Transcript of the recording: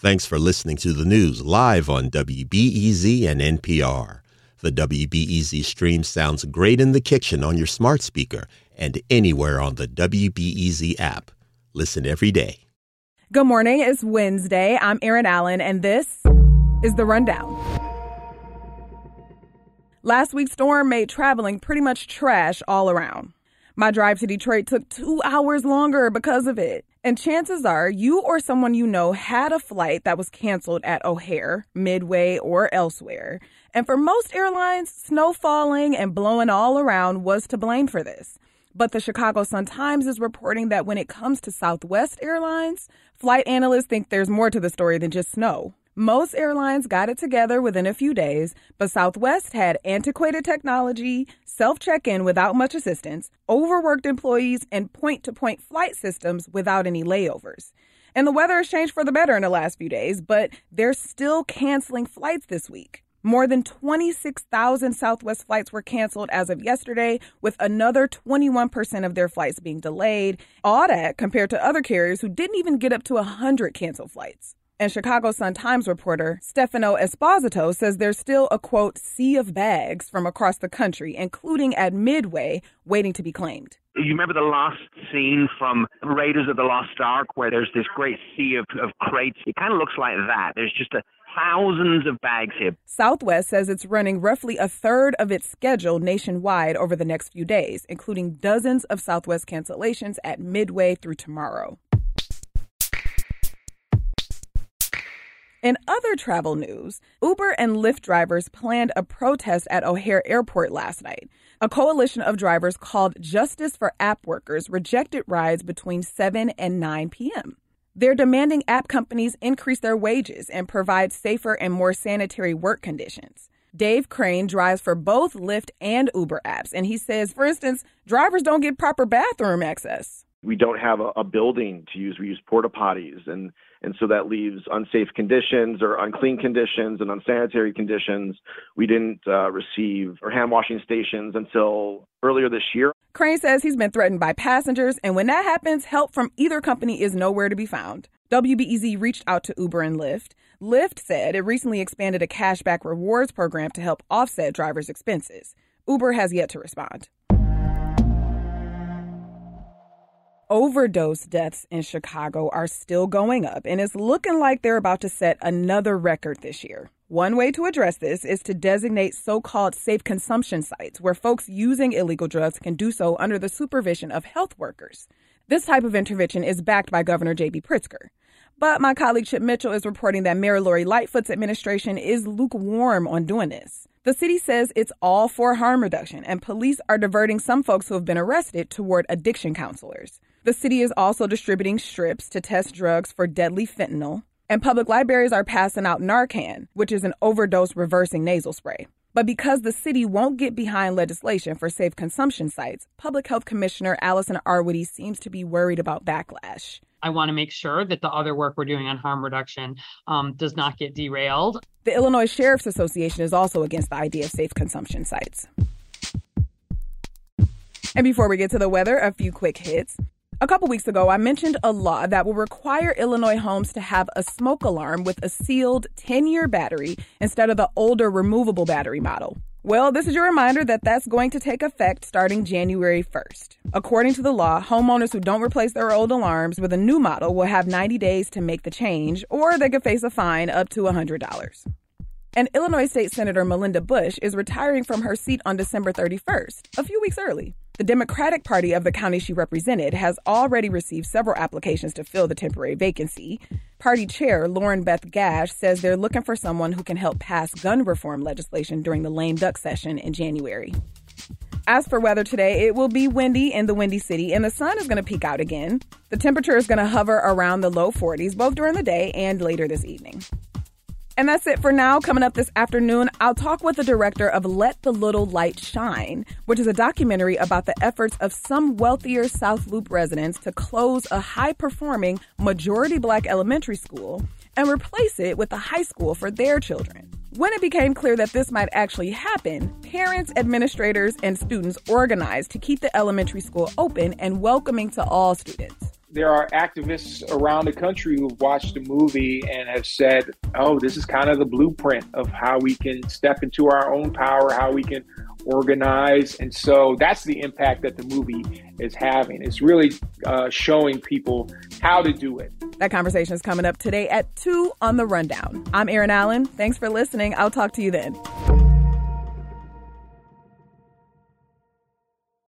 Thanks for listening to the news live on WBEZ and NPR. The WBEZ stream sounds great in the kitchen on your smart speaker and anywhere on the WBEZ app. Listen every day. Good morning. It's Wednesday. I'm Erin Allen, and this is The Rundown. Last week's storm made traveling pretty much trash all around. My drive to Detroit took two hours longer because of it. And chances are you or someone you know had a flight that was canceled at O'Hare, Midway, or elsewhere. And for most airlines, snow falling and blowing all around was to blame for this. But the Chicago Sun-Times is reporting that when it comes to Southwest Airlines, flight analysts think there's more to the story than just snow. Most airlines got it together within a few days, but Southwest had antiquated technology, self check in without much assistance, overworked employees, and point to point flight systems without any layovers. And the weather has changed for the better in the last few days, but they're still canceling flights this week. More than 26,000 Southwest flights were canceled as of yesterday, with another 21% of their flights being delayed. All that compared to other carriers who didn't even get up to 100 canceled flights. And Chicago Sun-Times reporter Stefano Esposito says there's still a quote sea of bags from across the country, including at Midway, waiting to be claimed. You remember the last scene from Raiders of the Lost Ark where there's this great sea of, of crates? It kind of looks like that. There's just a thousands of bags here. Southwest says it's running roughly a third of its schedule nationwide over the next few days, including dozens of Southwest cancellations at Midway through tomorrow. In other travel news, Uber and Lyft drivers planned a protest at O'Hare Airport last night. A coalition of drivers called Justice for App Workers rejected rides between 7 and 9 p.m. They're demanding app companies increase their wages and provide safer and more sanitary work conditions. Dave Crane drives for both Lyft and Uber apps, and he says, for instance, drivers don't get proper bathroom access. We don't have a, a building to use. We use porta potties, and and so that leaves unsafe conditions or unclean conditions and unsanitary conditions. We didn't uh, receive our hand washing stations until earlier this year. Crane says he's been threatened by passengers, and when that happens, help from either company is nowhere to be found. WBEZ reached out to Uber and Lyft. Lyft said it recently expanded a cashback rewards program to help offset drivers' expenses. Uber has yet to respond. Overdose deaths in Chicago are still going up, and it's looking like they're about to set another record this year. One way to address this is to designate so called safe consumption sites where folks using illegal drugs can do so under the supervision of health workers. This type of intervention is backed by Governor J.B. Pritzker. But my colleague Chip Mitchell is reporting that Mayor Lori Lightfoot's administration is lukewarm on doing this. The city says it's all for harm reduction, and police are diverting some folks who have been arrested toward addiction counselors. The city is also distributing strips to test drugs for deadly fentanyl, and public libraries are passing out Narcan, which is an overdose reversing nasal spray. But because the city won't get behind legislation for safe consumption sites, Public Health Commissioner Allison Arwady seems to be worried about backlash. I want to make sure that the other work we're doing on harm reduction um, does not get derailed. The Illinois Sheriff's Association is also against the idea of safe consumption sites. And before we get to the weather, a few quick hits. A couple weeks ago, I mentioned a law that will require Illinois homes to have a smoke alarm with a sealed 10 year battery instead of the older removable battery model. Well, this is your reminder that that's going to take effect starting January 1st. According to the law, homeowners who don't replace their old alarms with a new model will have 90 days to make the change, or they could face a fine up to $100. And Illinois State Senator Melinda Bush is retiring from her seat on December 31st, a few weeks early. The Democratic Party of the county she represented has already received several applications to fill the temporary vacancy. Party chair Lauren Beth Gash says they're looking for someone who can help pass gun reform legislation during the lame duck session in January. As for weather today, it will be windy in the Windy City and the sun is going to peek out again. The temperature is going to hover around the low 40s both during the day and later this evening. And that's it for now. Coming up this afternoon, I'll talk with the director of Let the Little Light Shine, which is a documentary about the efforts of some wealthier South Loop residents to close a high performing majority black elementary school and replace it with a high school for their children. When it became clear that this might actually happen, parents, administrators, and students organized to keep the elementary school open and welcoming to all students. there are activists around the country who've watched the movie and have said, oh, this is kind of the blueprint of how we can step into our own power, how we can organize. And so that's the impact that the movie is having. It's really uh, showing people how to do it. That conversation is coming up today at 2 on the Rundown. I'm Erin Allen. Thanks for listening. I'll talk to you then.